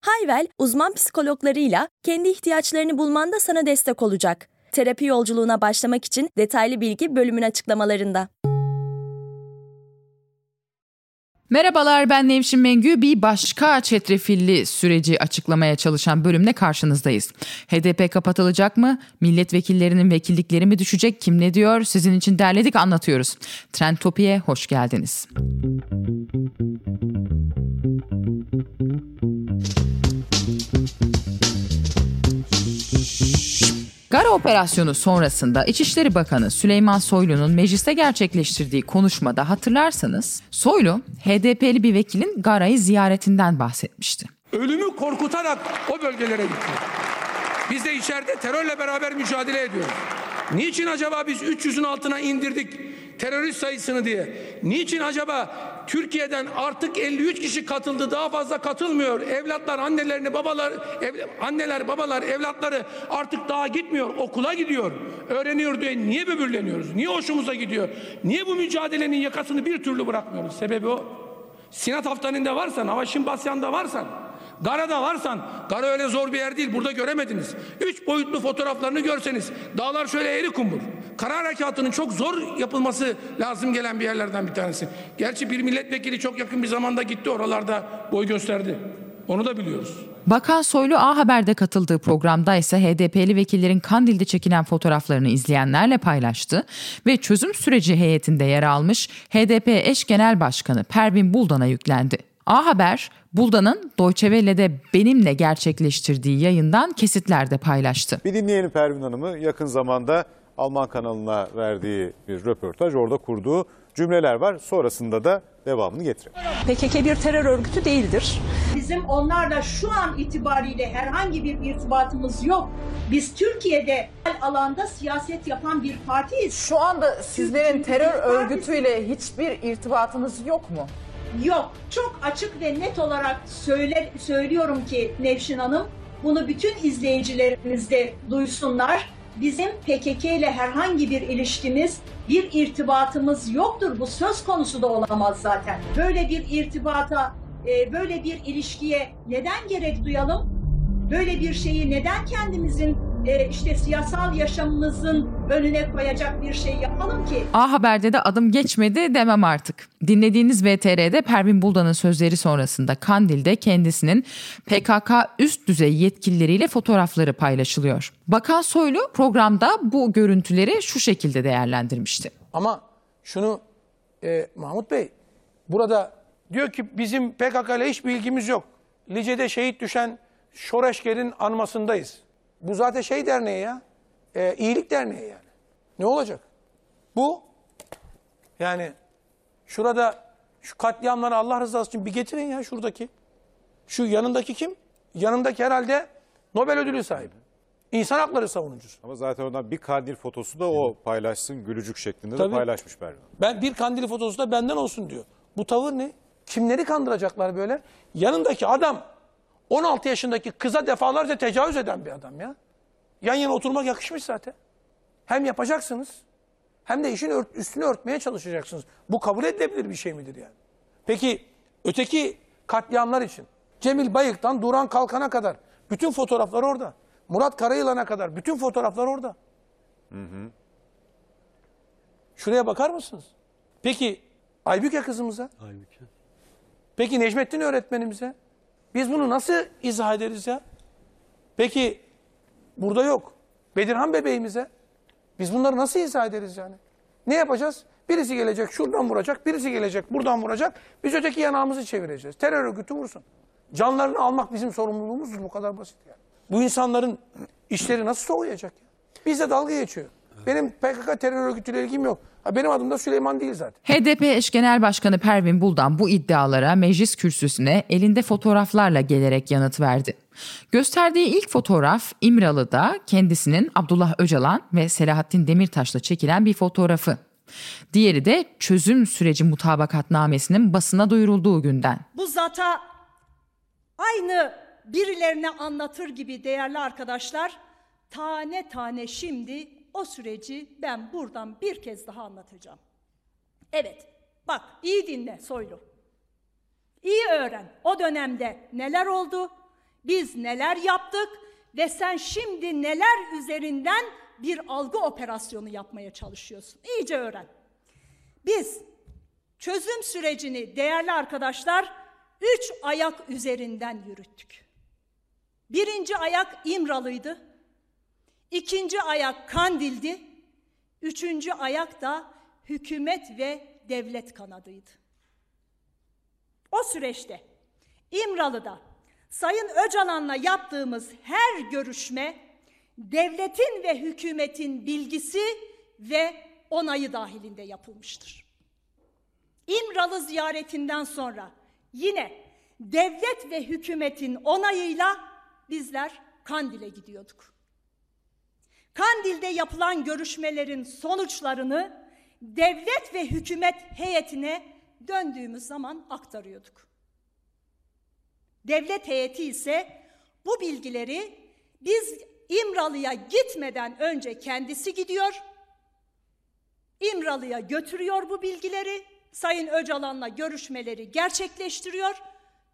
Hayvel, uzman psikologlarıyla kendi ihtiyaçlarını bulmanda sana destek olacak. Terapi yolculuğuna başlamak için detaylı bilgi bölümün açıklamalarında. Merhabalar ben Nevşin Mengü. Bir başka çetrefilli süreci açıklamaya çalışan bölümle karşınızdayız. HDP kapatılacak mı? Milletvekillerinin vekillikleri mi düşecek? Kim ne diyor? Sizin için derledik anlatıyoruz. Trendtopi'ye hoş geldiniz. Gara operasyonu sonrasında İçişleri Bakanı Süleyman Soylu'nun mecliste gerçekleştirdiği konuşmada hatırlarsanız Soylu HDP'li bir vekilin Gara'yı ziyaretinden bahsetmişti. Ölümü korkutarak o bölgelere gitti. Biz de içeride terörle beraber mücadele ediyoruz. Niçin acaba biz 300'ün altına indirdik terörist sayısını diye? Niçin acaba Türkiye'den artık 53 kişi katıldı daha fazla katılmıyor. Evlatlar annelerini babalar ev, anneler babalar evlatları artık daha gitmiyor okula gidiyor. Öğreniyor diye niye böbürleniyoruz? Niye hoşumuza gidiyor? Niye bu mücadelenin yakasını bir türlü bırakmıyoruz? Sebebi o. Sinat Haftanı'nda varsan, Havaşin Basyan'da varsan, Gara'da varsan, Gara öyle zor bir yer değil, burada göremediniz. Üç boyutlu fotoğraflarını görseniz, dağlar şöyle eğri kumbur. Kara harekatının çok zor yapılması lazım gelen bir yerlerden bir tanesi. Gerçi bir milletvekili çok yakın bir zamanda gitti, oralarda boy gösterdi. Onu da biliyoruz. Bakan Soylu A Haber'de katıldığı programda ise HDP'li vekillerin Kandil'de çekilen fotoğraflarını izleyenlerle paylaştı ve çözüm süreci heyetinde yer almış HDP eş genel başkanı Pervin Buldan'a yüklendi. A Haber, Buldan'ın Deutsche Welle'de benimle gerçekleştirdiği yayından kesitler de paylaştı. Bir dinleyelim Pervin Hanım'ı. Yakın zamanda Alman kanalına verdiği bir röportaj, orada kurduğu cümleler var. Sonrasında da devamını getirelim. PKK bir terör örgütü değildir. Bizim onlarla şu an itibariyle herhangi bir irtibatımız yok. Biz Türkiye'de alanda siyaset yapan bir partiyiz. Şu anda sizlerin terör örgütüyle hiçbir irtibatınız yok mu? Yok. Çok açık ve net olarak söyle, söylüyorum ki Nevşin Hanım, bunu bütün izleyicilerimiz de duysunlar. Bizim PKK ile herhangi bir ilişkimiz, bir irtibatımız yoktur. Bu söz konusu da olamaz zaten. Böyle bir irtibata, e, böyle bir ilişkiye neden gerek duyalım? Böyle bir şeyi neden kendimizin e, işte siyasal yaşamımızın önüne koyacak bir şey yapalım ki? A Haber'de de adım geçmedi demem artık. Dinlediğiniz VTR'de Pervin Buldan'ın sözleri sonrasında Kandil'de kendisinin PKK üst düzey yetkilileriyle fotoğrafları paylaşılıyor. Bakan Soylu programda bu görüntüleri şu şekilde değerlendirmişti. Ama şunu e, Mahmut Bey burada diyor ki bizim PKK ile hiçbir ilgimiz yok. Lice'de şehit düşen Şoreşker'in anmasındayız. Bu zaten şey derneği ya. E, iyilik derneği yani. Ne olacak? Bu yani şurada şu katliamları Allah rızası için bir getirin ya şuradaki. Şu yanındaki kim? Yanındaki herhalde Nobel ödülü sahibi. İnsan hakları savunucusu. Ama zaten oradan bir kandil fotosu da o paylaşsın gülücük şeklinde Tabii. de paylaşmış Hanım. Ben bir kandili fotosu da benden olsun diyor. Bu tavır ne? Kimleri kandıracaklar böyle? Yanındaki adam 16 yaşındaki kıza defalarca tecavüz eden bir adam ya. Yan yana oturmak yakışmış zaten. Hem yapacaksınız hem de işin ört- üstünü örtmeye çalışacaksınız. Bu kabul edilebilir bir şey midir yani? Peki öteki katliamlar için Cemil Bayık'tan Duran Kalkan'a kadar bütün fotoğraflar orada. Murat Karayılan'a kadar bütün fotoğraflar orada. Şuraya bakar mısınız? Peki Aybüke kızımıza? Aybüke. Peki Necmettin öğretmenimize? Biz bunu nasıl izah ederiz ya? Peki burada yok. Bedirhan bebeğimize? Biz bunları nasıl izah ederiz yani? Ne yapacağız? Birisi gelecek şuradan vuracak, birisi gelecek buradan vuracak. Biz öteki yanağımızı çevireceğiz. Terör örgütü vursun. Canlarını almak bizim sorumluluğumuzdur. Bu kadar basit yani. Bu insanların işleri nasıl soğuyacak ya? Bizde dalga geçiyor. Benim PKK terör örgütüyle ilgim yok. Ha, benim adım da Süleyman değil zaten. HDP eş genel başkanı Pervin Buldan bu iddialara meclis kürsüsüne elinde fotoğraflarla gelerek yanıt verdi. Gösterdiği ilk fotoğraf İmralı'da kendisinin Abdullah Öcalan ve Selahattin Demirtaş'la çekilen bir fotoğrafı. Diğeri de çözüm süreci mutabakatnamesinin basına duyurulduğu günden. Bu zata aynı birilerine anlatır gibi değerli arkadaşlar tane tane şimdi o süreci ben buradan bir kez daha anlatacağım. Evet bak iyi dinle Soylu. İyi öğren o dönemde neler oldu, biz neler yaptık ve sen şimdi neler üzerinden bir algı operasyonu yapmaya çalışıyorsun. İyice öğren. Biz çözüm sürecini değerli arkadaşlar üç ayak üzerinden yürüttük. Birinci ayak İmralı'ydı. İkinci ayak Kandil'di. Üçüncü ayak da hükümet ve devlet kanadıydı. O süreçte İmralı'da Sayın Öcalan'la yaptığımız her görüşme devletin ve hükümetin bilgisi ve onayı dahilinde yapılmıştır. İmralı ziyaretinden sonra yine devlet ve hükümetin onayıyla bizler Kandil'e gidiyorduk. Kandil'de yapılan görüşmelerin sonuçlarını devlet ve hükümet heyetine döndüğümüz zaman aktarıyorduk. Devlet heyeti ise bu bilgileri biz İmralı'ya gitmeden önce kendisi gidiyor, İmralı'ya götürüyor bu bilgileri, Sayın Öcalan'la görüşmeleri gerçekleştiriyor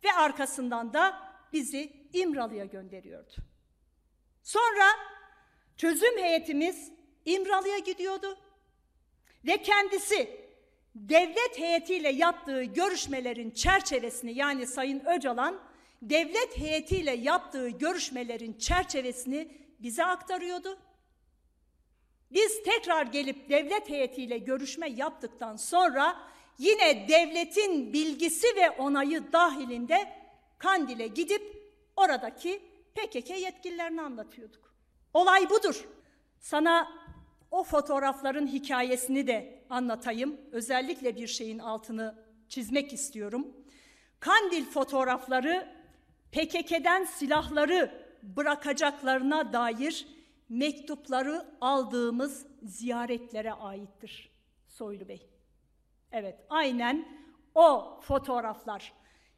ve arkasından da bizi İmralı'ya gönderiyordu. Sonra çözüm heyetimiz İmralı'ya gidiyordu ve kendisi devlet heyetiyle yaptığı görüşmelerin çerçevesini yani Sayın Öcalan devlet heyetiyle yaptığı görüşmelerin çerçevesini bize aktarıyordu. Biz tekrar gelip devlet heyetiyle görüşme yaptıktan sonra yine devletin bilgisi ve onayı dahilinde Kandil'e gidip oradaki PKK yetkililerini anlatıyorduk. Olay budur. Sana o fotoğrafların hikayesini de anlatayım. Özellikle bir şeyin altını çizmek istiyorum. Kandil fotoğrafları PKK'den silahları bırakacaklarına dair mektupları aldığımız ziyaretlere aittir Soylu Bey. Evet, aynen o fotoğraflar.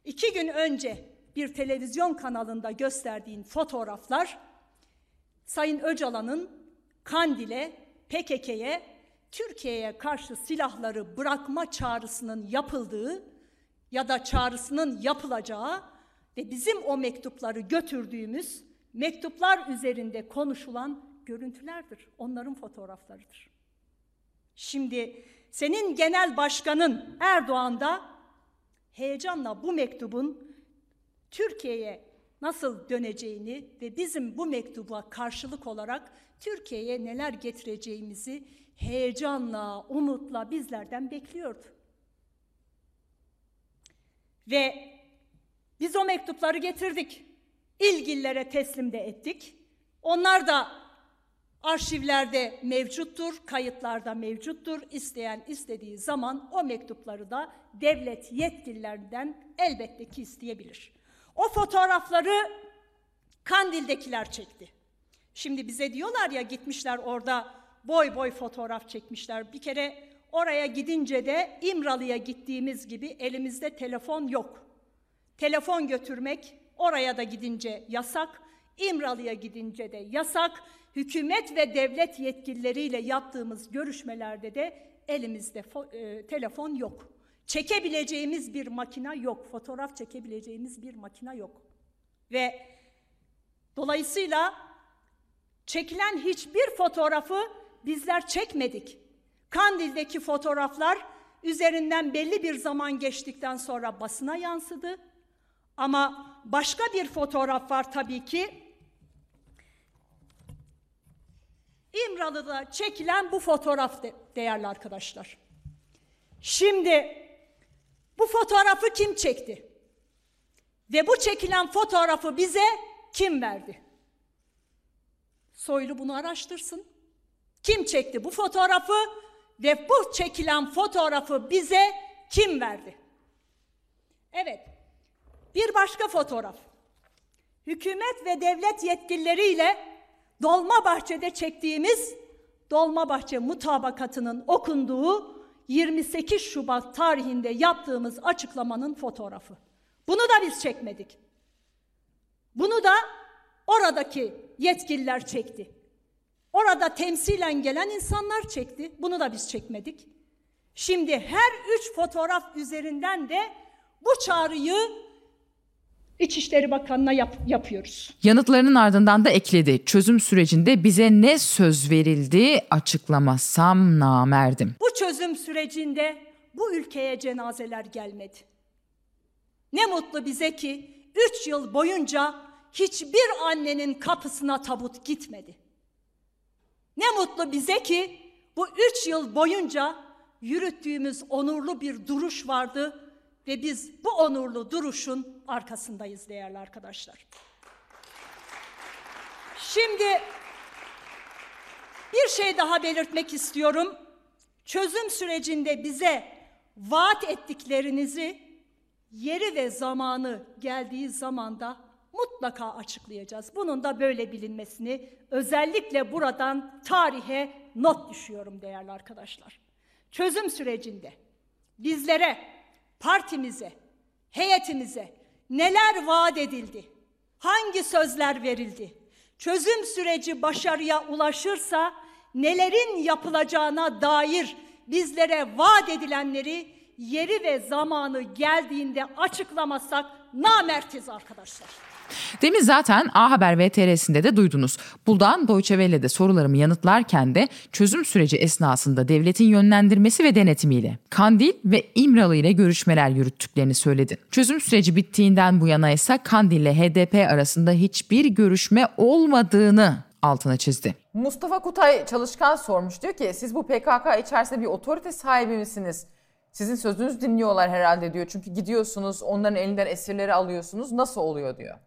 İki gün önce bir televizyon kanalında gösterdiğin fotoğraflar Sayın Öcalan'ın Kandil'e, PKK'ye, Türkiye'ye karşı silahları bırakma çağrısının yapıldığı ya da çağrısının yapılacağı ve bizim o mektupları götürdüğümüz mektuplar üzerinde konuşulan görüntülerdir. Onların fotoğraflarıdır. Şimdi senin genel başkanın Erdoğan da heyecanla bu mektubun Türkiye'ye nasıl döneceğini ve bizim bu mektuba karşılık olarak Türkiye'ye neler getireceğimizi heyecanla, umutla bizlerden bekliyordu. Ve biz o mektupları getirdik. İlgililere teslim de ettik. Onlar da arşivlerde mevcuttur, kayıtlarda mevcuttur. İsteyen istediği zaman o mektupları da devlet yetkililerinden elbette ki isteyebilir. O fotoğrafları Kandil'dekiler çekti. Şimdi bize diyorlar ya gitmişler orada boy boy fotoğraf çekmişler. Bir kere oraya gidince de İmralı'ya gittiğimiz gibi elimizde telefon yok. Telefon götürmek oraya da gidince yasak, İmralı'ya gidince de yasak. Hükümet ve devlet yetkilileriyle yaptığımız görüşmelerde de elimizde e, telefon yok. Çekebileceğimiz bir makina yok, fotoğraf çekebileceğimiz bir makina yok. Ve dolayısıyla çekilen hiçbir fotoğrafı bizler çekmedik. Kandil'deki fotoğraflar üzerinden belli bir zaman geçtikten sonra basına yansıdı. Ama başka bir fotoğraf var tabii ki. İmralı'da çekilen bu fotoğraf de, değerli arkadaşlar. Şimdi bu fotoğrafı kim çekti? Ve bu çekilen fotoğrafı bize kim verdi? Soylu bunu araştırsın. Kim çekti bu fotoğrafı ve bu çekilen fotoğrafı bize kim verdi? Evet. Bir başka fotoğraf. Hükümet ve devlet yetkilileriyle Dolmabahçe'de çektiğimiz Dolmabahçe mutabakatının okunduğu 28 Şubat tarihinde yaptığımız açıklamanın fotoğrafı. Bunu da biz çekmedik. Bunu da oradaki yetkililer çekti. Orada temsilen gelen insanlar çekti. Bunu da biz çekmedik. Şimdi her üç fotoğraf üzerinden de bu çağrıyı İçişleri Bakanı'na yap, yapıyoruz. Yanıtlarının ardından da ekledi. Çözüm sürecinde bize ne söz verildi açıklamasam namerdim. Bu çözüm sürecinde bu ülkeye cenazeler gelmedi. Ne mutlu bize ki üç yıl boyunca hiçbir annenin kapısına tabut gitmedi. Ne mutlu bize ki bu üç yıl boyunca yürüttüğümüz onurlu bir duruş vardı ve biz bu onurlu duruşun arkasındayız değerli arkadaşlar. Şimdi bir şey daha belirtmek istiyorum. Çözüm sürecinde bize vaat ettiklerinizi yeri ve zamanı geldiği zamanda mutlaka açıklayacağız. Bunun da böyle bilinmesini özellikle buradan tarihe not düşüyorum değerli arkadaşlar. Çözüm sürecinde bizlere, partimize, heyetimize neler vaat edildi? Hangi sözler verildi? Çözüm süreci başarıya ulaşırsa nelerin yapılacağına dair bizlere vaat edilenleri yeri ve zamanı geldiğinde açıklamasak namertiz arkadaşlar. Demin zaten A Haber VTR'sinde de duydunuz. Buradan Deutsche sorularımı yanıtlarken de çözüm süreci esnasında devletin yönlendirmesi ve denetimiyle Kandil ve İmralı ile görüşmeler yürüttüklerini söyledi. Çözüm süreci bittiğinden bu yana ise Kandil ile HDP arasında hiçbir görüşme olmadığını altına çizdi. Mustafa Kutay Çalışkan sormuş diyor ki siz bu PKK içerisinde bir otorite sahibi misiniz? Sizin sözünüz dinliyorlar herhalde diyor. Çünkü gidiyorsunuz onların elinden esirleri alıyorsunuz. Nasıl oluyor diyor.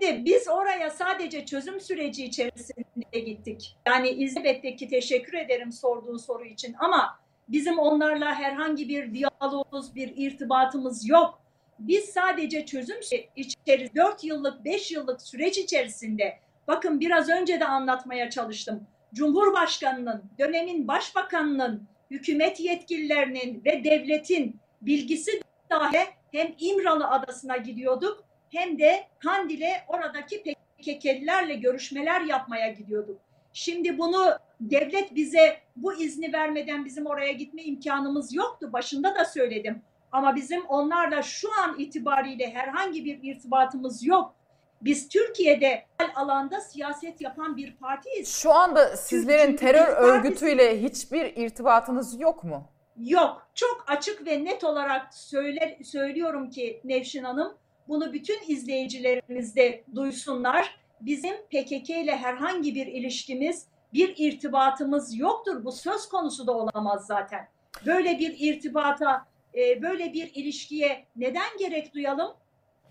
Biz oraya sadece çözüm süreci içerisinde gittik. Yani İzzet'teki teşekkür ederim sorduğu soru için ama bizim onlarla herhangi bir diyalogumuz, bir irtibatımız yok. Biz sadece çözüm içerisinde 4 yıllık, 5 yıllık süreç içerisinde bakın biraz önce de anlatmaya çalıştım. Cumhurbaşkanının, dönemin başbakanının, hükümet yetkililerinin ve devletin bilgisi dahi hem İmralı Adası'na gidiyorduk hem de Kandil'e oradaki PKK'lilerle görüşmeler yapmaya gidiyorduk. Şimdi bunu devlet bize bu izni vermeden bizim oraya gitme imkanımız yoktu. Başında da söyledim. Ama bizim onlarla şu an itibariyle herhangi bir irtibatımız yok. Biz Türkiye'de alanda siyaset yapan bir partiyiz. Şu anda sizlerin terör örgütüyle hiçbir irtibatınız yok mu? Yok. Çok açık ve net olarak söyler, söylüyorum ki Nevşin Hanım, bunu bütün izleyicilerimiz de duysunlar. Bizim PKK ile herhangi bir ilişkimiz, bir irtibatımız yoktur. Bu söz konusu da olamaz zaten. Böyle bir irtibata, e, böyle bir ilişkiye neden gerek duyalım?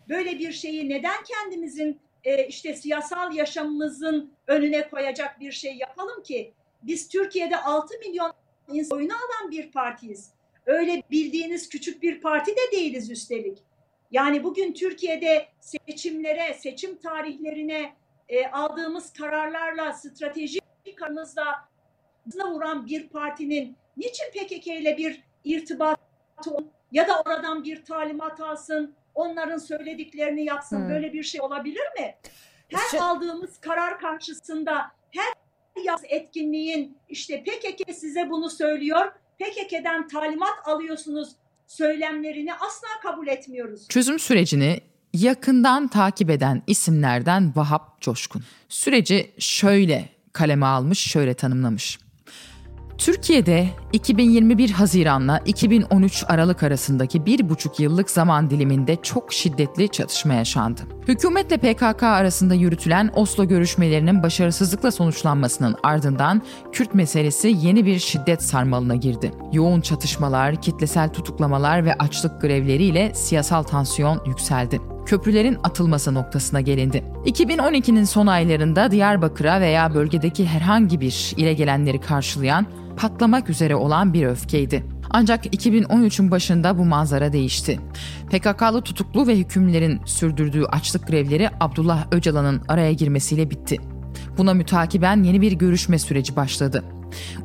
Böyle bir şeyi neden kendimizin e, işte siyasal yaşamımızın önüne koyacak bir şey yapalım ki? Biz Türkiye'de 6 milyon insan oyunu alan bir partiyiz. Öyle bildiğiniz küçük bir parti de değiliz üstelik. Yani bugün Türkiye'de seçimlere, seçim tarihlerine e, aldığımız kararlarla, stratejik kararımızla vuran bir partinin niçin PKK ile bir irtibatı ya da oradan bir talimat alsın, onların söylediklerini yapsın hmm. böyle bir şey olabilir mi? Her şey... aldığımız karar karşısında her yaz etkinliğin işte PKK size bunu söylüyor, PKK'den talimat alıyorsunuz söylemlerini asla kabul etmiyoruz. Çözüm sürecini yakından takip eden isimlerden Vahap Coşkun. Süreci şöyle kaleme almış, şöyle tanımlamış. Türkiye'de 2021 Haziran'la 2013 Aralık arasındaki bir buçuk yıllık zaman diliminde çok şiddetli çatışma yaşandı. Hükümetle PKK arasında yürütülen Oslo görüşmelerinin başarısızlıkla sonuçlanmasının ardından Kürt meselesi yeni bir şiddet sarmalına girdi. Yoğun çatışmalar, kitlesel tutuklamalar ve açlık grevleriyle siyasal tansiyon yükseldi. köprülerin atılması noktasına gelindi. 2012'nin son aylarında Diyarbakır'a veya bölgedeki herhangi bir ile gelenleri karşılayan patlamak üzere olan bir öfkeydi. Ancak 2013'ün başında bu manzara değişti. PKK'lı tutuklu ve hükümlerin sürdürdüğü açlık grevleri Abdullah Öcalan'ın araya girmesiyle bitti. Buna mütakiben yeni bir görüşme süreci başladı.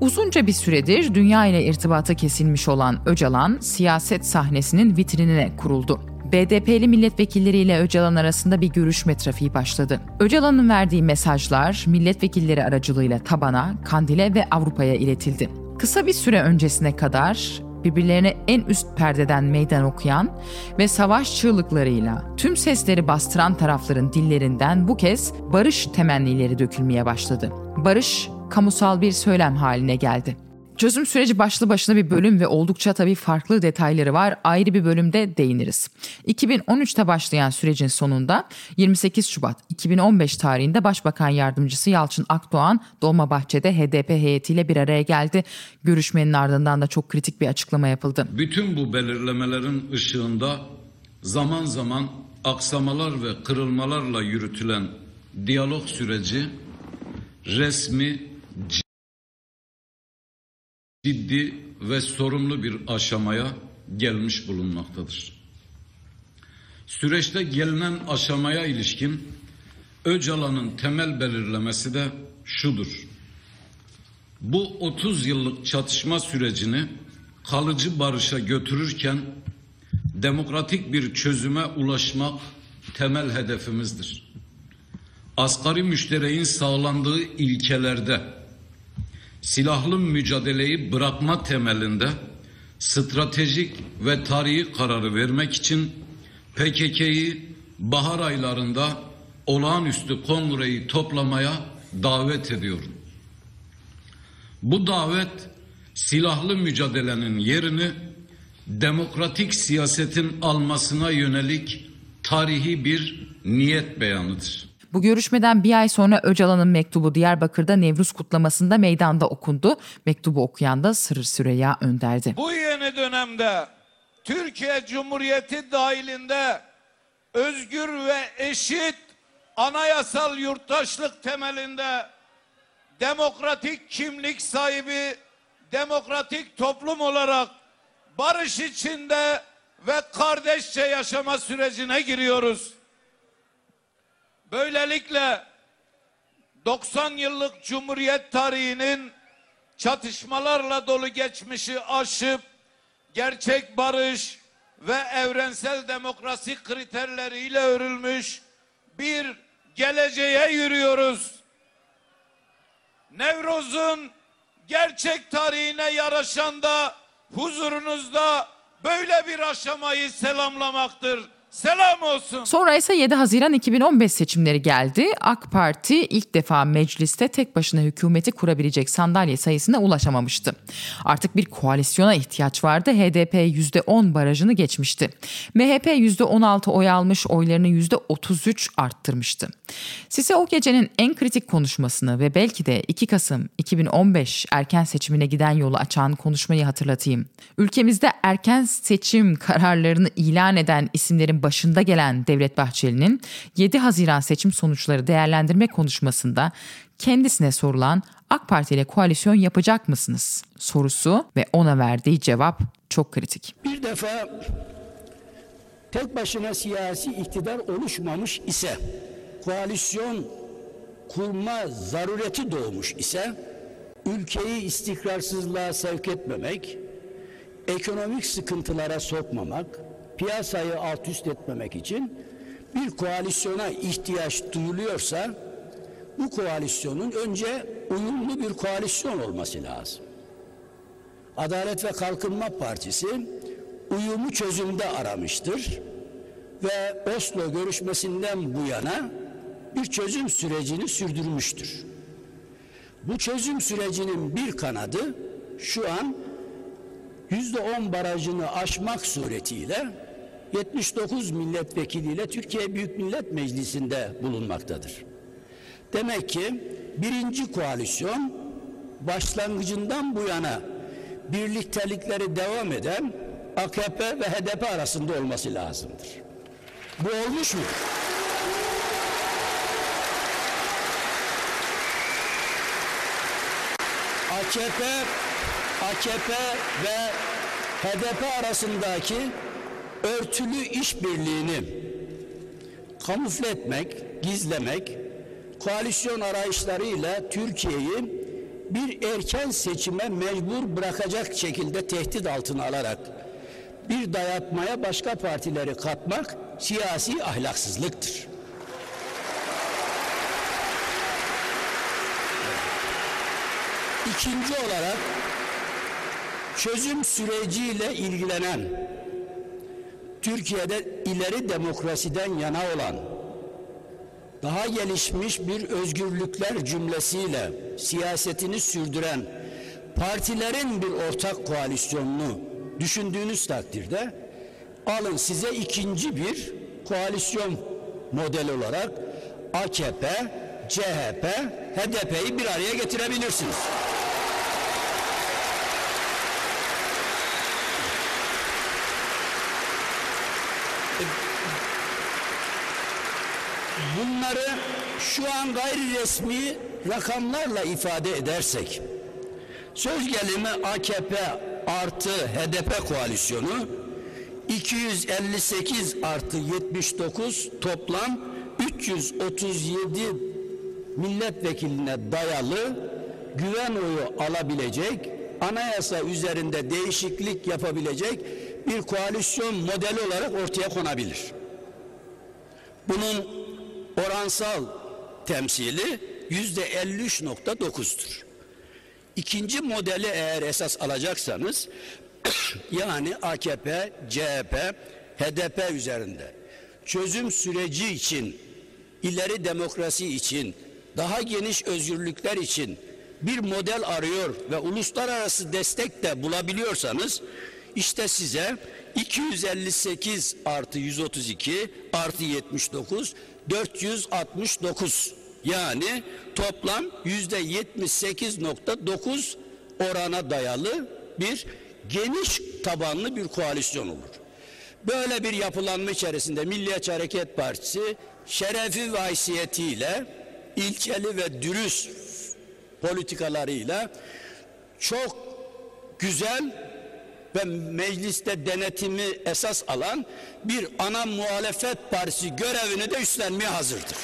Uzunca bir süredir dünya ile irtibatı kesilmiş olan Öcalan siyaset sahnesinin vitrinine kuruldu. BDP'li milletvekilleriyle Öcalan arasında bir görüşme trafiği başladı. Öcalan'ın verdiği mesajlar milletvekilleri aracılığıyla tabana, Kandil'e ve Avrupa'ya iletildi. Kısa bir süre öncesine kadar birbirlerine en üst perdeden meydan okuyan ve savaş çığlıklarıyla tüm sesleri bastıran tarafların dillerinden bu kez barış temennileri dökülmeye başladı. Barış kamusal bir söylem haline geldi. Çözüm süreci başlı başına bir bölüm ve oldukça tabii farklı detayları var. Ayrı bir bölümde değiniriz. 2013'te başlayan sürecin sonunda 28 Şubat 2015 tarihinde Başbakan Yardımcısı Yalçın Akdoğan Dolmabahçe'de HDP heyetiyle bir araya geldi. Görüşmenin ardından da çok kritik bir açıklama yapıldı. Bütün bu belirlemelerin ışığında zaman zaman aksamalar ve kırılmalarla yürütülen diyalog süreci resmi ciddi ve sorumlu bir aşamaya gelmiş bulunmaktadır. Süreçte gelinen aşamaya ilişkin Öcalan'ın temel belirlemesi de şudur. Bu 30 yıllık çatışma sürecini kalıcı barışa götürürken demokratik bir çözüme ulaşmak temel hedefimizdir. Asgari müştereğin sağlandığı ilkelerde silahlı mücadeleyi bırakma temelinde stratejik ve tarihi kararı vermek için PKK'yı bahar aylarında olağanüstü kongreyi toplamaya davet ediyorum. Bu davet silahlı mücadelenin yerini demokratik siyasetin almasına yönelik tarihi bir niyet beyanıdır. Bu görüşmeden bir ay sonra Öcalan'ın mektubu Diyarbakır'da Nevruz kutlamasında meydanda okundu. Mektubu okuyan da Sırrı Süreyya Önder'di. Bu yeni dönemde Türkiye Cumhuriyeti dahilinde özgür ve eşit anayasal yurttaşlık temelinde demokratik kimlik sahibi demokratik toplum olarak barış içinde ve kardeşçe yaşama sürecine giriyoruz. Böylelikle 90 yıllık Cumhuriyet tarihinin çatışmalarla dolu geçmişi aşıp gerçek barış ve evrensel demokrasi kriterleriyle örülmüş bir geleceğe yürüyoruz. Nevroz'un gerçek tarihine yaraşan da huzurunuzda böyle bir aşamayı selamlamaktır. Selam olsun. Sonra ise 7 Haziran 2015 seçimleri geldi. AK Parti ilk defa mecliste tek başına hükümeti kurabilecek sandalye sayısına ulaşamamıştı. Artık bir koalisyona ihtiyaç vardı. HDP %10 barajını geçmişti. MHP %16 oy almış, oylarını %33 arttırmıştı. Size o gecenin en kritik konuşmasını ve belki de 2 Kasım 2015 erken seçimine giden yolu açan konuşmayı hatırlatayım. Ülkemizde erken seçim kararlarını ilan eden isimlerin başında gelen Devlet Bahçeli'nin 7 Haziran seçim sonuçları değerlendirme konuşmasında kendisine sorulan AK Parti ile koalisyon yapacak mısınız sorusu ve ona verdiği cevap çok kritik. Bir defa tek başına siyasi iktidar oluşmamış ise koalisyon kurma zarureti doğmuş ise ülkeyi istikrarsızlığa sevk etmemek, ekonomik sıkıntılara sokmamak, piyasayı alt üst etmemek için bir koalisyona ihtiyaç duyuluyorsa bu koalisyonun önce uyumlu bir koalisyon olması lazım. Adalet ve Kalkınma Partisi uyumu çözümde aramıştır ve Oslo görüşmesinden bu yana bir çözüm sürecini sürdürmüştür. Bu çözüm sürecinin bir kanadı şu an yüzde on barajını aşmak suretiyle 79 milletvekiliyle Türkiye Büyük Millet Meclisi'nde bulunmaktadır. Demek ki birinci koalisyon başlangıcından bu yana birliktelikleri devam eden AKP ve HDP arasında olması lazımdır. Bu olmuş mu? AKP, AKP ve HDP arasındaki örtülü işbirliğini kamufle etmek, gizlemek, koalisyon arayışlarıyla Türkiye'yi bir erken seçime mecbur bırakacak şekilde tehdit altına alarak bir dayatmaya başka partileri katmak siyasi ahlaksızlıktır. İkinci olarak çözüm süreciyle ilgilenen Türkiye'de ileri demokrasiden yana olan daha gelişmiş bir özgürlükler cümlesiyle siyasetini sürdüren partilerin bir ortak koalisyonunu düşündüğünüz takdirde alın size ikinci bir koalisyon model olarak AKP, CHP, HDP'yi bir araya getirebilirsiniz. Bunları şu an gayri resmi rakamlarla ifade edersek söz gelimi AKP artı HDP koalisyonu 258 artı 79 toplam 337 milletvekiline dayalı güven oyu alabilecek, anayasa üzerinde değişiklik yapabilecek bir koalisyon modeli olarak ortaya konabilir. Bunun oransal temsili yüzde 53.9'dur. İkinci modeli eğer esas alacaksanız yani AKP, CHP, HDP üzerinde çözüm süreci için, ileri demokrasi için, daha geniş özgürlükler için bir model arıyor ve uluslararası destek de bulabiliyorsanız işte size 258 artı 132 artı 79 469 yani toplam yüzde 78.9 orana dayalı bir geniş tabanlı bir koalisyon olur. Böyle bir yapılanma içerisinde Milliyetçi Hareket Partisi şerefi ve haysiyetiyle ilçeli ve dürüst politikalarıyla çok güzel ve mecliste denetimi esas alan bir ana muhalefet partisi görevini de üstlenmeye hazırdır.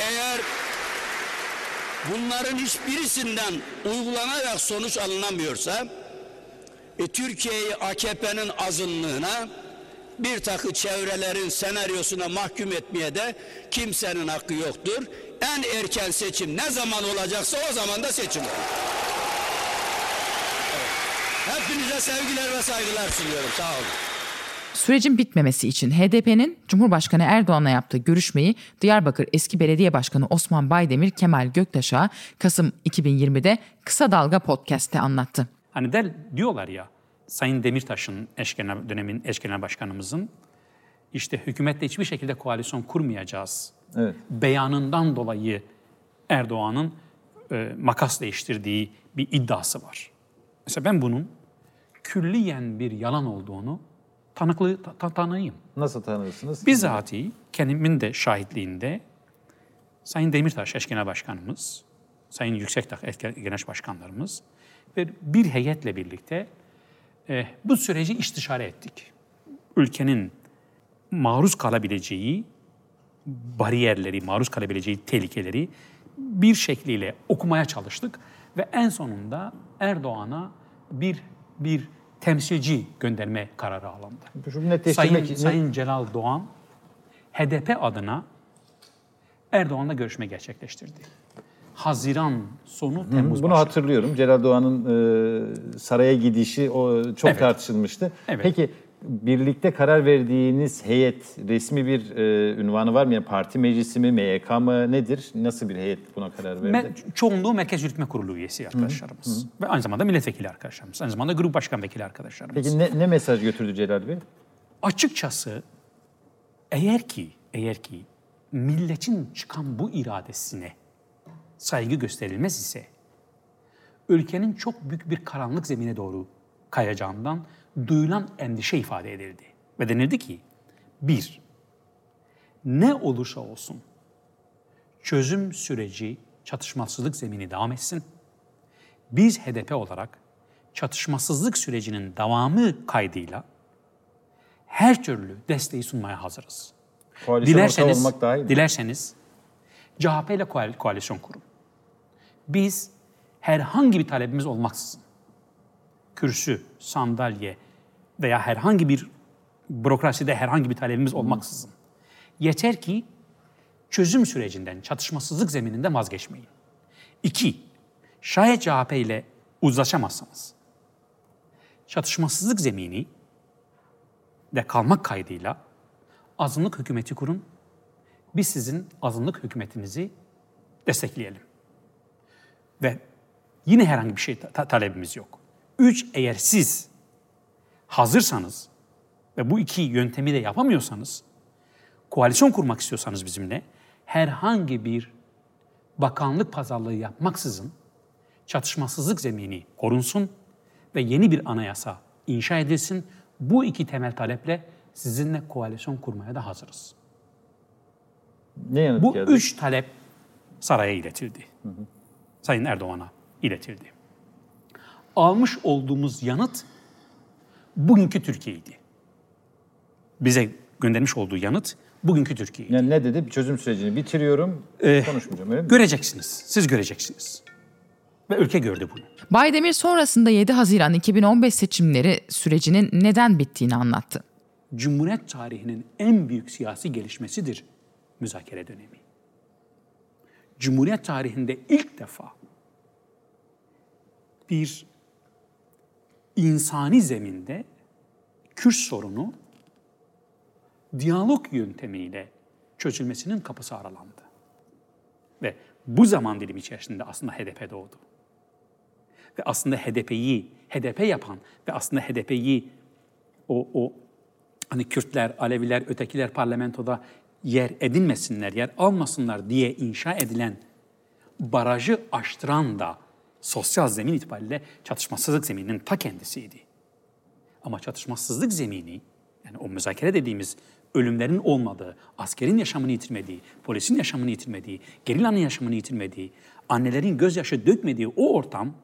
Eğer bunların hiçbirisinden uygulanarak sonuç alınamıyorsa e, Türkiye'yi AKP'nin azınlığına bir takı çevrelerin senaryosuna mahkum etmeye de kimsenin hakkı yoktur. En erken seçim ne zaman olacaksa o zaman da seçim olur. Evet. Hepinize sevgiler ve saygılar sunuyorum. Sağ olun. Sürecin bitmemesi için HDP'nin Cumhurbaşkanı Erdoğan'la yaptığı görüşmeyi Diyarbakır eski belediye başkanı Osman Baydemir Kemal Göktaş'a Kasım 2020'de Kısa Dalga Podcast'te anlattı. Hani der, diyorlar ya Sayın Demirtaş'ın eş genel, dönemin eş genel başkanımızın işte hükümetle hiçbir şekilde koalisyon kurmayacağız Evet. beyanından dolayı Erdoğan'ın e, makas değiştirdiği bir iddiası var. Mesela ben bunun külliyen bir yalan olduğunu tanıklı ta, ta- tanıyım. Nasıl tanırsınız? Bizatihi kendimin de şahitliğinde Sayın Demirtaş eş genel başkanımız, Sayın Yüksekdağ eş genel başkanlarımız ve bir heyetle birlikte e, bu süreci istişare ettik. Ülkenin maruz kalabileceği bariyerleri, maruz kalabileceği tehlikeleri bir şekliyle okumaya çalıştık ve en sonunda Erdoğan'a bir bir temsilci gönderme kararı alındı. Sayın, için- Sayın Celal Doğan HDP adına Erdoğan'la görüşme gerçekleştirdi. Haziran sonu Temmuz Bunu başı. hatırlıyorum. Celal Doğan'ın e, saraya gidişi o çok Evet. tartışılmıştı. Evet. Peki birlikte karar verdiğiniz heyet resmi bir e, ünvanı var mı? Yani parti meclisi mi, MYK mı nedir? Nasıl bir heyet buna karar verdi? Me- çoğunluğu Merkez Yürütme Kurulu üyesi arkadaşlarımız. Ve aynı zamanda milletvekili arkadaşlarımız. Aynı zamanda grup başkan vekili arkadaşlarımız. Peki ne, ne mesaj götürdü Celal Bey? Açıkçası eğer ki eğer ki milletin çıkan bu iradesine saygı gösterilmez ise ülkenin çok büyük bir karanlık zemine doğru kayacağından duyulan endişe ifade edildi. Ve denildi ki, bir, ne olursa olsun çözüm süreci çatışmasızlık zemini devam etsin. Biz HDP olarak çatışmasızlık sürecinin devamı kaydıyla her türlü desteği sunmaya hazırız. Koalisyon dilerseniz, olmak daha iyi dilerseniz CHP ile koalisyon kurun. Biz herhangi bir talebimiz olmaksızın kürsü, sandalye veya herhangi bir bürokraside herhangi bir talebimiz olmaksızın yeter ki çözüm sürecinden, çatışmasızlık zemininde vazgeçmeyin. İki, şayet CHP ile uzlaşamazsanız, çatışmasızlık zemini de kalmak kaydıyla azınlık hükümeti kurun. Biz sizin azınlık hükümetinizi destekleyelim. Ve yine herhangi bir şey ta- talebimiz yok. Üç, eğer siz hazırsanız ve bu iki yöntemi de yapamıyorsanız, koalisyon kurmak istiyorsanız bizimle, herhangi bir bakanlık pazarlığı yapmaksızın çatışmasızlık zemini korunsun ve yeni bir anayasa inşa edilsin. Bu iki temel taleple sizinle koalisyon kurmaya da hazırız. Ne yanıt Bu geldi? üç talep saraya iletildi. Hı hı. Sayın Erdoğan'a iletildi. Almış olduğumuz yanıt bugünkü Türkiye'ydi. Bize göndermiş olduğu yanıt bugünkü Türkiye. Yani ne dedi? Çözüm sürecini bitiriyorum, ee, konuşmayacağım öyle mi? Göreceksiniz, siz göreceksiniz. Ve ülke gördü bunu. Baydemir sonrasında 7 Haziran 2015 seçimleri sürecinin neden bittiğini anlattı. Cumhuriyet tarihinin en büyük siyasi gelişmesidir müzakere dönemi. Cumhuriyet tarihinde ilk defa bir insani zeminde Kürt sorunu diyalog yöntemiyle çözülmesinin kapısı aralandı. Ve bu zaman dilimi içerisinde aslında HDP doğdu. Ve aslında HDP'yi HDP yapan ve aslında HDP'yi o, o hani Kürtler, Aleviler, ötekiler parlamentoda yer edinmesinler, yer almasınlar diye inşa edilen barajı aştıran da sosyal zemin itibariyle çatışmasızlık zemininin ta kendisiydi. Ama çatışmasızlık zemini, yani o müzakere dediğimiz ölümlerin olmadığı, askerin yaşamını yitirmediği, polisin yaşamını yitirmediği, gerillanın yaşamını yitirmediği, annelerin gözyaşı dökmediği o ortam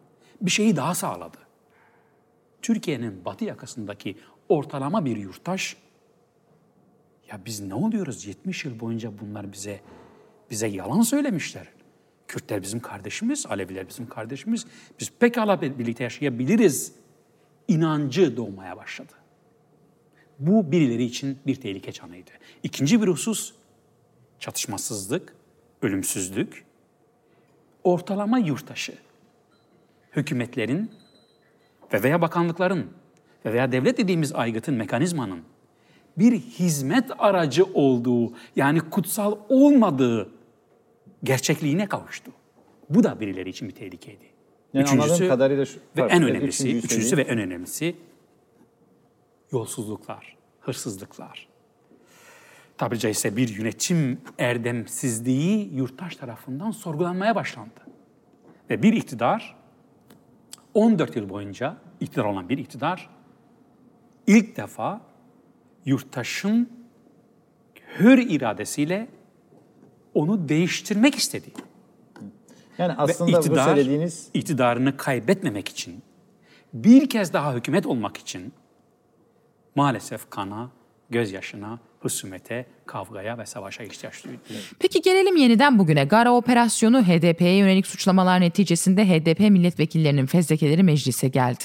bir şeyi daha sağladı. Türkiye'nin batı yakasındaki ortalama bir yurttaş, ya biz ne oluyoruz 70 yıl boyunca bunlar bize bize yalan söylemişler. Kürtler bizim kardeşimiz, Aleviler bizim kardeşimiz. Biz pekala birlikte yaşayabiliriz. İnancı doğmaya başladı. Bu birileri için bir tehlike çanıydı. İkinci bir husus çatışmasızlık, ölümsüzlük, ortalama yurttaşı, hükümetlerin ve veya bakanlıkların ve veya devlet dediğimiz aygıtın, mekanizmanın bir hizmet aracı olduğu yani kutsal olmadığı gerçekliğine kavuştu. Bu da birileri için bir tehlikeydi. Yani üçüncüsü kadarıyla şu, ve en önemlisi, üçüncüsü ve en önemlisi yolsuzluklar, hırsızlıklar. Tabiri caizse bir yönetim erdemsizliği yurttaş tarafından sorgulanmaya başlandı. Ve bir iktidar 14 yıl boyunca iktidar olan bir iktidar ilk defa yurttaşın hür iradesiyle onu değiştirmek istedi. Yani aslında Ve iktidar, bu söylediğiniz... iktidarını kaybetmemek için, bir kez daha hükümet olmak için maalesef kana, gözyaşına, husumete, kavgaya ve savaşa ihtiyaç duydu. Peki gelelim yeniden bugüne. Gara operasyonu HDP'ye yönelik suçlamalar neticesinde HDP milletvekillerinin fezlekeleri meclise geldi.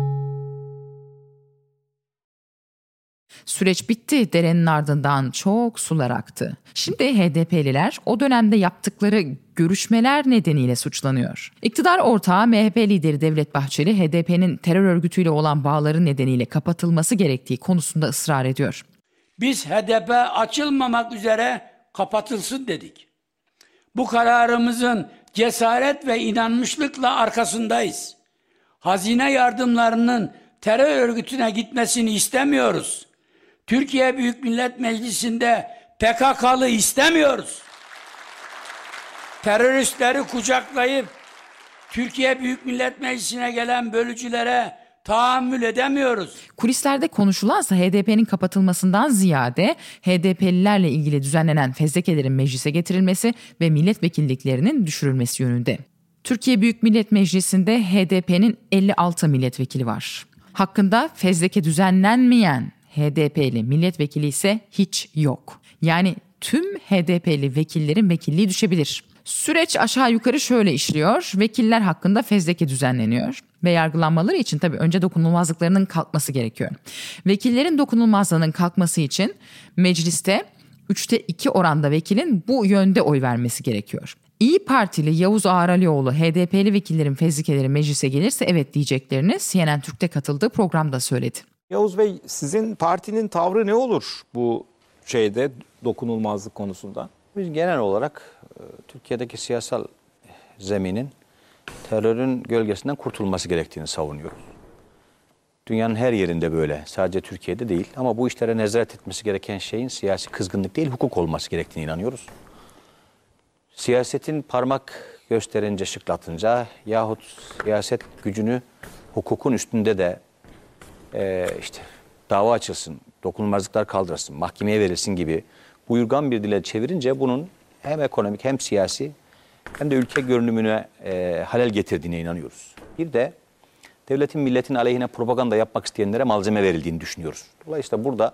Süreç bitti, derenin ardından çok sular aktı. Şimdi HDP'liler o dönemde yaptıkları görüşmeler nedeniyle suçlanıyor. İktidar ortağı MHP lideri Devlet Bahçeli, HDP'nin terör örgütüyle olan bağları nedeniyle kapatılması gerektiği konusunda ısrar ediyor. Biz HDP açılmamak üzere kapatılsın dedik. Bu kararımızın cesaret ve inanmışlıkla arkasındayız. Hazine yardımlarının terör örgütüne gitmesini istemiyoruz. Türkiye Büyük Millet Meclisi'nde PKK'lı istemiyoruz. Teröristleri kucaklayıp Türkiye Büyük Millet Meclisi'ne gelen bölücülere tahammül edemiyoruz. Kulislerde konuşulansa HDP'nin kapatılmasından ziyade HDP'lilerle ilgili düzenlenen fezlekelerin meclise getirilmesi ve milletvekilliklerinin düşürülmesi yönünde. Türkiye Büyük Millet Meclisi'nde HDP'nin 56 milletvekili var. Hakkında fezleke düzenlenmeyen HDP'li milletvekili ise hiç yok. Yani tüm HDP'li vekillerin vekilliği düşebilir. Süreç aşağı yukarı şöyle işliyor. Vekiller hakkında fezleke düzenleniyor ve yargılanmaları için tabii önce dokunulmazlıklarının kalkması gerekiyor. Vekillerin dokunulmazlığının kalkması için mecliste 3'te 2 oranda vekilin bu yönde oy vermesi gerekiyor. İyi Partili Yavuz Ağralioğlu HDP'li vekillerin fezlekeleri meclise gelirse evet diyeceklerini CNN Türk'te katıldığı programda söyledi. Yavuz Bey sizin partinin tavrı ne olur bu şeyde dokunulmazlık konusunda? Biz genel olarak e, Türkiye'deki siyasal zeminin terörün gölgesinden kurtulması gerektiğini savunuyoruz. Dünyanın her yerinde böyle. Sadece Türkiye'de değil. Ama bu işlere nezaret etmesi gereken şeyin siyasi kızgınlık değil, hukuk olması gerektiğine inanıyoruz. Siyasetin parmak gösterince, şıklatınca yahut siyaset gücünü hukukun üstünde de e, işte dava açılsın, dokunulmazlıklar kaldırılsın, mahkemeye verilsin gibi buyurgan bir dile çevirince bunun hem ekonomik hem siyasi hem de ülke görünümüne e, halel getirdiğine inanıyoruz. Bir de devletin milletin aleyhine propaganda yapmak isteyenlere malzeme verildiğini düşünüyoruz. Dolayısıyla burada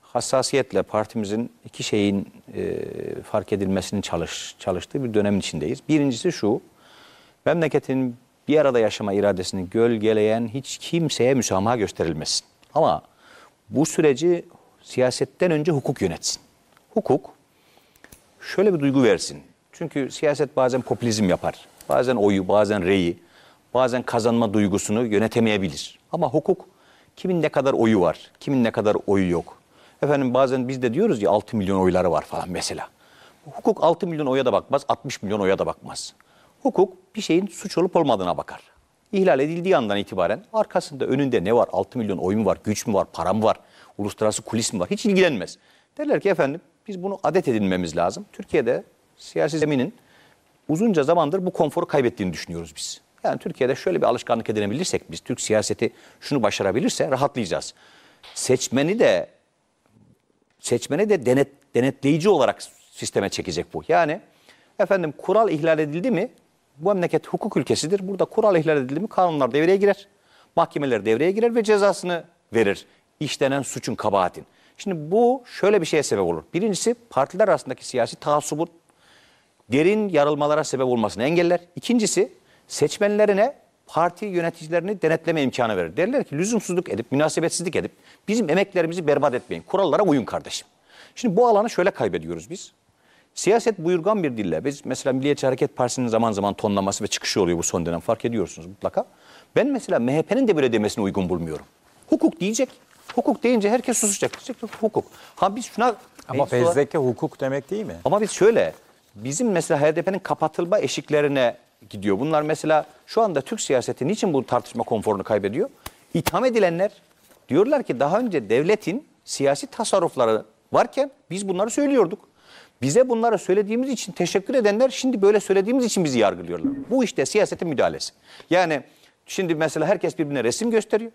hassasiyetle partimizin iki şeyin e, fark edilmesinin çalış, çalıştığı bir dönemin içindeyiz. Birincisi şu, memleketin bir arada yaşama iradesini gölgeleyen hiç kimseye müsamaha gösterilmesin. Ama bu süreci siyasetten önce hukuk yönetsin. Hukuk şöyle bir duygu versin. Çünkü siyaset bazen popülizm yapar. Bazen oyu, bazen reyi, bazen kazanma duygusunu yönetemeyebilir. Ama hukuk kimin ne kadar oyu var, kimin ne kadar oyu yok. Efendim bazen biz de diyoruz ya 6 milyon oyları var falan mesela. Hukuk 6 milyon oya da bakmaz, 60 milyon oya da bakmaz. Hukuk bir şeyin suç olup olmadığına bakar. İhlal edildiği andan itibaren arkasında önünde ne var? 6 milyon oy mu var, güç mü var, para mı var, uluslararası kulis mi var? Hiç ilgilenmez. Derler ki efendim biz bunu adet edinmemiz lazım. Türkiye'de siyasi zeminin uzunca zamandır bu konforu kaybettiğini düşünüyoruz biz. Yani Türkiye'de şöyle bir alışkanlık edinebilirsek biz Türk siyaseti şunu başarabilirse rahatlayacağız. Seçmeni de seçmeni de denet, denetleyici olarak sisteme çekecek bu. Yani efendim kural ihlal edildi mi bu memleket hukuk ülkesidir. Burada kural ihlal edildi mi kanunlar devreye girer. Mahkemeler devreye girer ve cezasını verir. İşlenen suçun kabahatin. Şimdi bu şöyle bir şeye sebep olur. Birincisi partiler arasındaki siyasi taassubun derin yarılmalara sebep olmasını engeller. İkincisi seçmenlerine parti yöneticilerini denetleme imkanı verir. Derler ki lüzumsuzluk edip, münasebetsizlik edip bizim emeklerimizi berbat etmeyin. Kurallara uyun kardeşim. Şimdi bu alanı şöyle kaybediyoruz biz. Siyaset buyurgan bir dille. Biz mesela Milliyetçi Hareket Partisi'nin zaman zaman tonlaması ve çıkışı oluyor bu son dönem fark ediyorsunuz mutlaka. Ben mesela MHP'nin de böyle demesini uygun bulmuyorum. Hukuk diyecek. Hukuk deyince herkes susacak. Diyecek hukuk. Ha biz şuna... Ama fezleke hukuk demek değil mi? Ama biz şöyle, bizim mesela HDP'nin kapatılma eşiklerine gidiyor. Bunlar mesela şu anda Türk siyaseti niçin bu tartışma konforunu kaybediyor? İtham edilenler diyorlar ki daha önce devletin siyasi tasarrufları varken biz bunları söylüyorduk. Bize bunları söylediğimiz için teşekkür edenler şimdi böyle söylediğimiz için bizi yargılıyorlar. Bu işte siyasetin müdahalesi. Yani şimdi mesela herkes birbirine resim gösteriyor.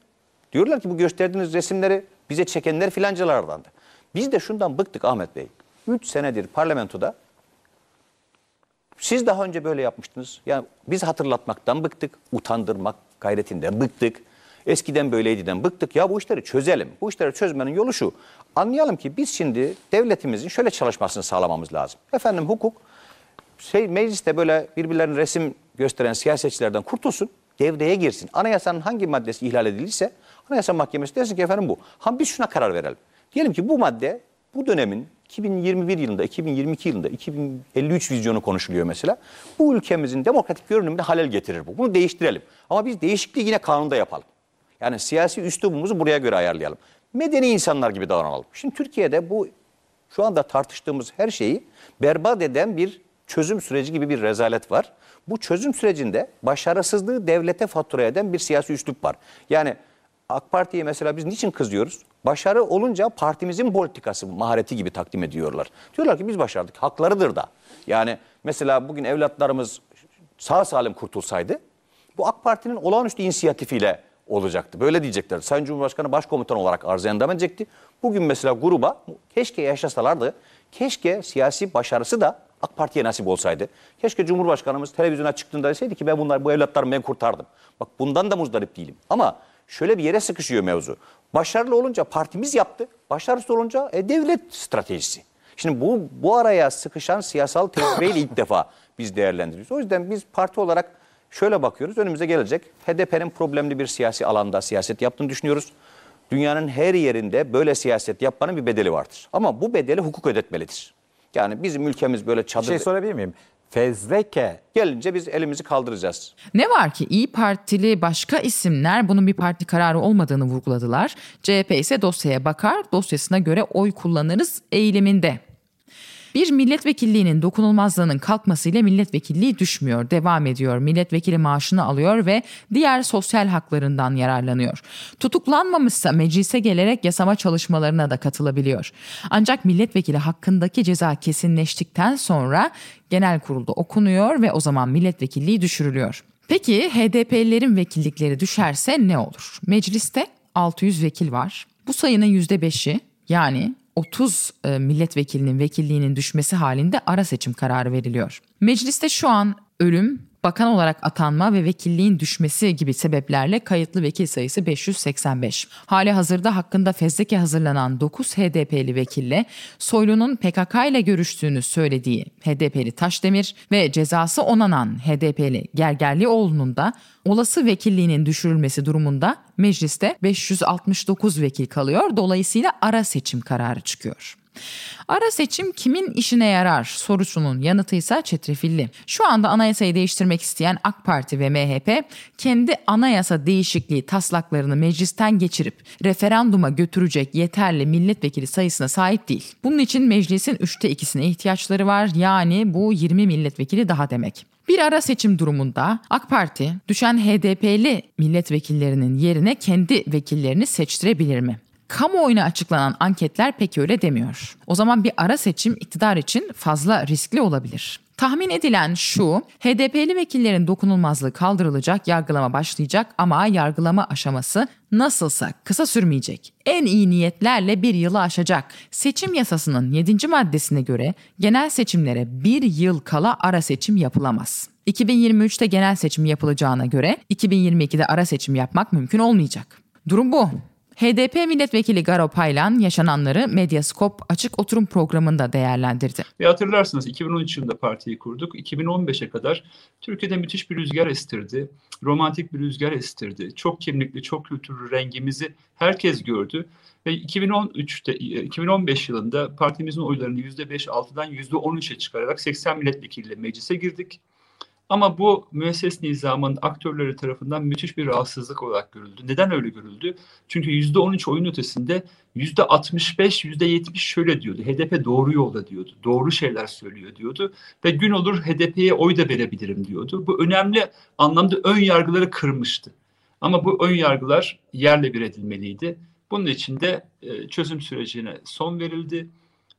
Diyorlar ki bu gösterdiğiniz resimleri bize çekenler filancalardandı. Biz de şundan bıktık Ahmet Bey. 3 senedir parlamentoda siz daha önce böyle yapmıştınız. Yani biz hatırlatmaktan bıktık, utandırmak gayretinden bıktık. Eskiden böyleydi bıktık ya bu işleri çözelim. Bu işleri çözmenin yolu şu. Anlayalım ki biz şimdi devletimizin şöyle çalışmasını sağlamamız lazım. Efendim hukuk şey, mecliste böyle birbirlerine resim gösteren siyasetçilerden kurtulsun, devreye girsin. Anayasanın hangi maddesi ihlal edildiyse Anayasa Mahkemesi desin ki efendim bu. Ha biz şuna karar verelim. Diyelim ki bu madde bu dönemin 2021 yılında, 2022 yılında, 2053 vizyonu konuşuluyor mesela. Bu ülkemizin demokratik görünümüne halel getirir bu. Bunu değiştirelim. Ama biz değişikliği yine kanunda yapalım. Yani siyasi üslubumuzu buraya göre ayarlayalım. Medeni insanlar gibi davranalım. Şimdi Türkiye'de bu şu anda tartıştığımız her şeyi berbat eden bir çözüm süreci gibi bir rezalet var. Bu çözüm sürecinde başarısızlığı devlete fatura eden bir siyasi üslup var. Yani AK Parti'ye mesela biz niçin kızıyoruz? Başarı olunca partimizin politikası mahareti gibi takdim ediyorlar. Diyorlar ki biz başardık. Haklarıdır da. Yani mesela bugün evlatlarımız sağ salim kurtulsaydı bu AK Parti'nin olağanüstü inisiyatifiyle olacaktı. Böyle diyecekler. Sayın Cumhurbaşkanı başkomutan olarak arz endam edecekti. Bugün mesela gruba keşke yaşasalardı. Keşke siyasi başarısı da AK Parti'ye nasip olsaydı. Keşke Cumhurbaşkanımız televizyona çıktığında deseydi ki ben bunlar bu evlatlarımı ben kurtardım. Bak bundan da muzdarip değilim. Ama şöyle bir yere sıkışıyor mevzu. Başarılı olunca partimiz yaptı. Başarısız olunca e, devlet stratejisi. Şimdi bu bu araya sıkışan siyasal tecrübeyle ilk defa biz değerlendiriyoruz. O yüzden biz parti olarak şöyle bakıyoruz. Önümüze gelecek HDP'nin problemli bir siyasi alanda siyaset yaptığını düşünüyoruz. Dünyanın her yerinde böyle siyaset yapmanın bir bedeli vardır. Ama bu bedeli hukuk ödetmelidir. Yani bizim ülkemiz böyle çadır... Bir şey sorabilir miyim? Fezleke gelince biz elimizi kaldıracağız. Ne var ki İyi Partili başka isimler bunun bir parti kararı olmadığını vurguladılar. CHP ise dosyaya bakar, dosyasına göre oy kullanırız eğiliminde. Bir milletvekilliğinin dokunulmazlığının kalkmasıyla milletvekilliği düşmüyor, devam ediyor. Milletvekili maaşını alıyor ve diğer sosyal haklarından yararlanıyor. Tutuklanmamışsa meclise gelerek yasama çalışmalarına da katılabiliyor. Ancak milletvekili hakkındaki ceza kesinleştikten sonra genel kurulda okunuyor ve o zaman milletvekilliği düşürülüyor. Peki HDP'lilerin vekillikleri düşerse ne olur? Mecliste 600 vekil var. Bu sayının %5'i yani 30 e, milletvekilinin vekilliğinin düşmesi halinde ara seçim kararı veriliyor. Mecliste şu an ölüm, bakan olarak atanma ve vekilliğin düşmesi gibi sebeplerle kayıtlı vekil sayısı 585. Hali hazırda hakkında fezleke hazırlanan 9 HDP'li vekille Soylu'nun PKK ile görüştüğünü söylediği HDP'li Taşdemir ve cezası onanan HDP'li Gergerlioğlu'nun da olası vekilliğinin düşürülmesi durumunda mecliste 569 vekil kalıyor. Dolayısıyla ara seçim kararı çıkıyor. Ara seçim kimin işine yarar sorusunun yanıtı ise çetrefilli. Şu anda anayasayı değiştirmek isteyen AK Parti ve MHP kendi anayasa değişikliği taslaklarını meclisten geçirip referanduma götürecek yeterli milletvekili sayısına sahip değil. Bunun için meclisin üçte ikisine ihtiyaçları var yani bu 20 milletvekili daha demek. Bir ara seçim durumunda AK Parti düşen HDP'li milletvekillerinin yerine kendi vekillerini seçtirebilir mi? Kamuoyuna açıklanan anketler pek öyle demiyor. O zaman bir ara seçim iktidar için fazla riskli olabilir. Tahmin edilen şu, HDP'li vekillerin dokunulmazlığı kaldırılacak, yargılama başlayacak ama yargılama aşaması nasılsa kısa sürmeyecek. En iyi niyetlerle bir yılı aşacak. Seçim yasasının 7. maddesine göre genel seçimlere bir yıl kala ara seçim yapılamaz. 2023'te genel seçim yapılacağına göre 2022'de ara seçim yapmak mümkün olmayacak. Durum bu. HDP milletvekili Garo Paylan yaşananları Medyaskop açık oturum programında değerlendirdi. Ve hatırlarsınız 2013 yılında partiyi kurduk. 2015'e kadar Türkiye'de müthiş bir rüzgar estirdi. Romantik bir rüzgar estirdi. Çok kimlikli, çok kültürlü rengimizi herkes gördü. Ve 2013'te 2015 yılında partimizin oylarını %5-6'dan %13'e çıkararak 80 milletvekiliyle meclise girdik. Ama bu müesses nizamın aktörleri tarafından müthiş bir rahatsızlık olarak görüldü. Neden öyle görüldü? Çünkü %13 oyun ötesinde %65, %70 şöyle diyordu. HDP doğru yolda diyordu. Doğru şeyler söylüyor diyordu. Ve gün olur HDP'ye oy da verebilirim diyordu. Bu önemli anlamda ön yargıları kırmıştı. Ama bu ön yargılar yerle bir edilmeliydi. Bunun için de e, çözüm sürecine son verildi.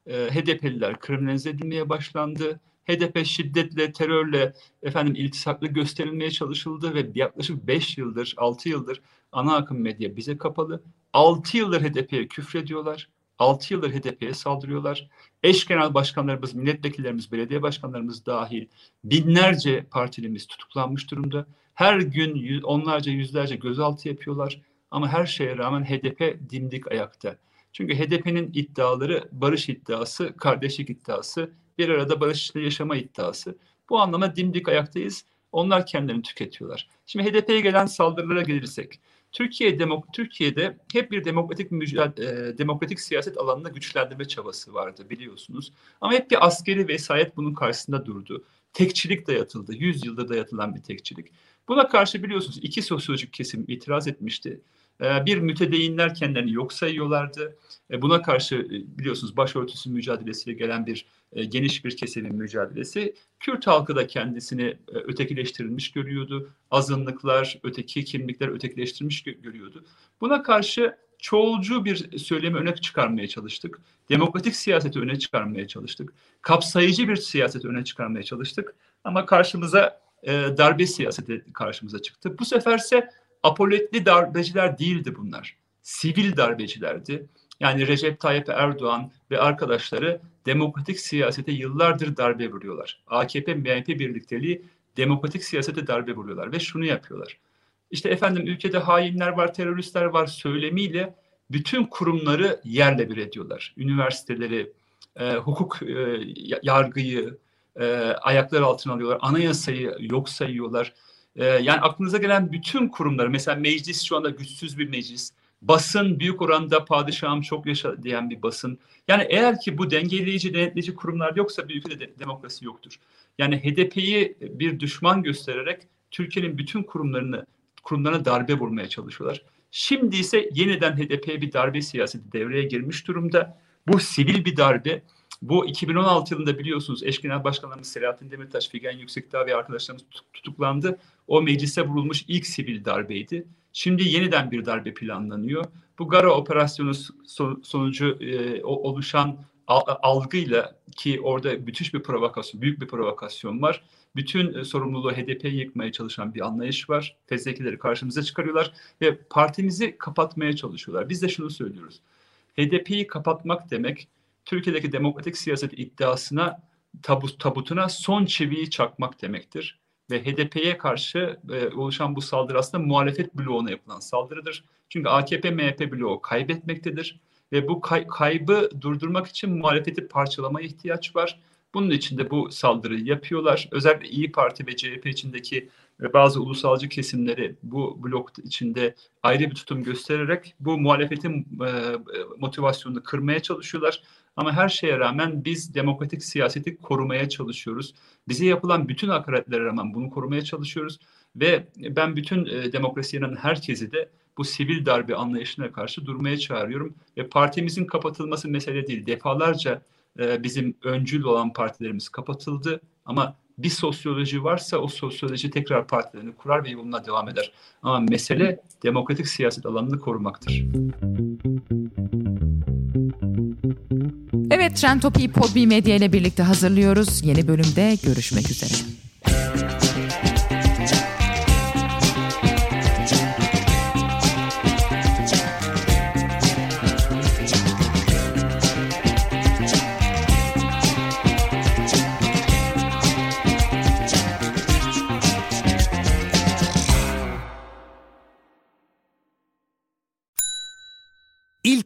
E, HDP'liler kriminalize edilmeye başlandı HDP şiddetle, terörle efendim iltisaklı gösterilmeye çalışıldı ve yaklaşık 5 yıldır, 6 yıldır ana akım medya bize kapalı. 6 yıldır HDP'ye küfrediyorlar. 6 yıldır HDP'ye saldırıyorlar. Eş genel başkanlarımız, milletvekillerimiz, belediye başkanlarımız dahil binlerce partilimiz tutuklanmış durumda. Her gün onlarca, yüzlerce gözaltı yapıyorlar. Ama her şeye rağmen HDP dimdik ayakta. Çünkü HDP'nin iddiaları barış iddiası, kardeşlik iddiası, bir arada barışla yaşama iddiası. Bu anlamda dimdik ayaktayız. Onlar kendilerini tüketiyorlar. Şimdi HDP'ye gelen saldırılara gelirsek. Türkiye demok Türkiye'de hep bir demokratik mücadele, demokratik siyaset alanında güçlendirme çabası vardı biliyorsunuz. Ama hep bir askeri vesayet bunun karşısında durdu. Tekçilik dayatıldı. 100 yılda dayatılan bir tekçilik. Buna karşı biliyorsunuz iki sosyolojik kesim itiraz etmişti. Ee, bir mütedeyinler kendilerini yok sayıyorlardı. E, buna karşı e, biliyorsunuz başörtüsü mücadelesiyle gelen bir e, geniş bir kesimin mücadelesi. Kürt halkı da kendisini ötekileştirilmiş görüyordu. Azınlıklar, öteki kimlikler ötekileştirilmiş görüyordu. Buna karşı çoğulcu bir söylemi öne çıkarmaya çalıştık. Demokratik siyaseti öne çıkarmaya çalıştık. Kapsayıcı bir siyaset öne çıkarmaya çalıştık. Ama karşımıza e, darbe siyaseti karşımıza çıktı. Bu seferse apoletli darbeciler değildi bunlar. Sivil darbecilerdi. Yani Recep Tayyip Erdoğan ve arkadaşları demokratik siyasete yıllardır darbe vuruyorlar. AKP-MHP birlikteliği demokratik siyasete darbe vuruyorlar ve şunu yapıyorlar. İşte efendim ülkede hainler var, teröristler var söylemiyle bütün kurumları yerle bir ediyorlar. Üniversiteleri, e, hukuk e, yargıyı e, ayaklar altına alıyorlar. Anayasayı yok sayıyorlar. E, yani aklınıza gelen bütün kurumları, mesela meclis şu anda güçsüz bir meclis. Basın büyük oranda padişahım çok yaşa diyen bir basın. Yani eğer ki bu dengeleyici, denetleyici kurumlar yoksa bir ülkede de, demokrasi yoktur. Yani HDP'yi bir düşman göstererek Türkiye'nin bütün kurumlarını kurumlarına darbe vurmaya çalışıyorlar. Şimdi ise yeniden HDP'ye bir darbe siyaseti devreye girmiş durumda. Bu sivil bir darbe. Bu 2016 yılında biliyorsunuz eş genel başkanlarımız Selahattin Demirtaş, Figen Yüksekdağ ve arkadaşlarımız tutuklandı. O meclise vurulmuş ilk sivil darbeydi. Şimdi yeniden bir darbe planlanıyor. Bu Gara operasyonu sonucu e, oluşan algıyla ki orada müthiş bir provokasyon, büyük bir provokasyon var. Bütün e, sorumluluğu HDP'ye yıkmaya çalışan bir anlayış var. Fezlekeleri karşımıza çıkarıyorlar ve partimizi kapatmaya çalışıyorlar. Biz de şunu söylüyoruz. HDP'yi kapatmak demek Türkiye'deki demokratik siyaset iddiasına tabut, tabutuna son çiviyi çakmak demektir. Ve HDP'ye karşı e, oluşan bu saldırı aslında muhalefet bloğuna yapılan saldırıdır. Çünkü AKP-MHP bloğu kaybetmektedir. Ve bu kay- kaybı durdurmak için muhalefeti parçalamaya ihtiyaç var. Bunun için de bu saldırıyı yapıyorlar. Özellikle İyi Parti ve CHP içindeki bazı ulusalcı kesimleri bu blok içinde ayrı bir tutum göstererek bu muhalefetin e, motivasyonunu kırmaya çalışıyorlar. Ama her şeye rağmen biz demokratik siyaseti korumaya çalışıyoruz. Bize yapılan bütün hakaretlere rağmen bunu korumaya çalışıyoruz. Ve ben bütün e, inanan herkesi de bu sivil darbe anlayışına karşı durmaya çağırıyorum. Ve partimizin kapatılması mesele değil. Defalarca e, bizim öncül olan partilerimiz kapatıldı. Ama bir sosyoloji varsa o sosyoloji tekrar partilerini kurar ve yoluna devam eder. Ama mesele demokratik siyaset alanını korumaktır. Evet Trend Topi'yi Podbi Medya ile birlikte hazırlıyoruz. Yeni bölümde görüşmek üzere.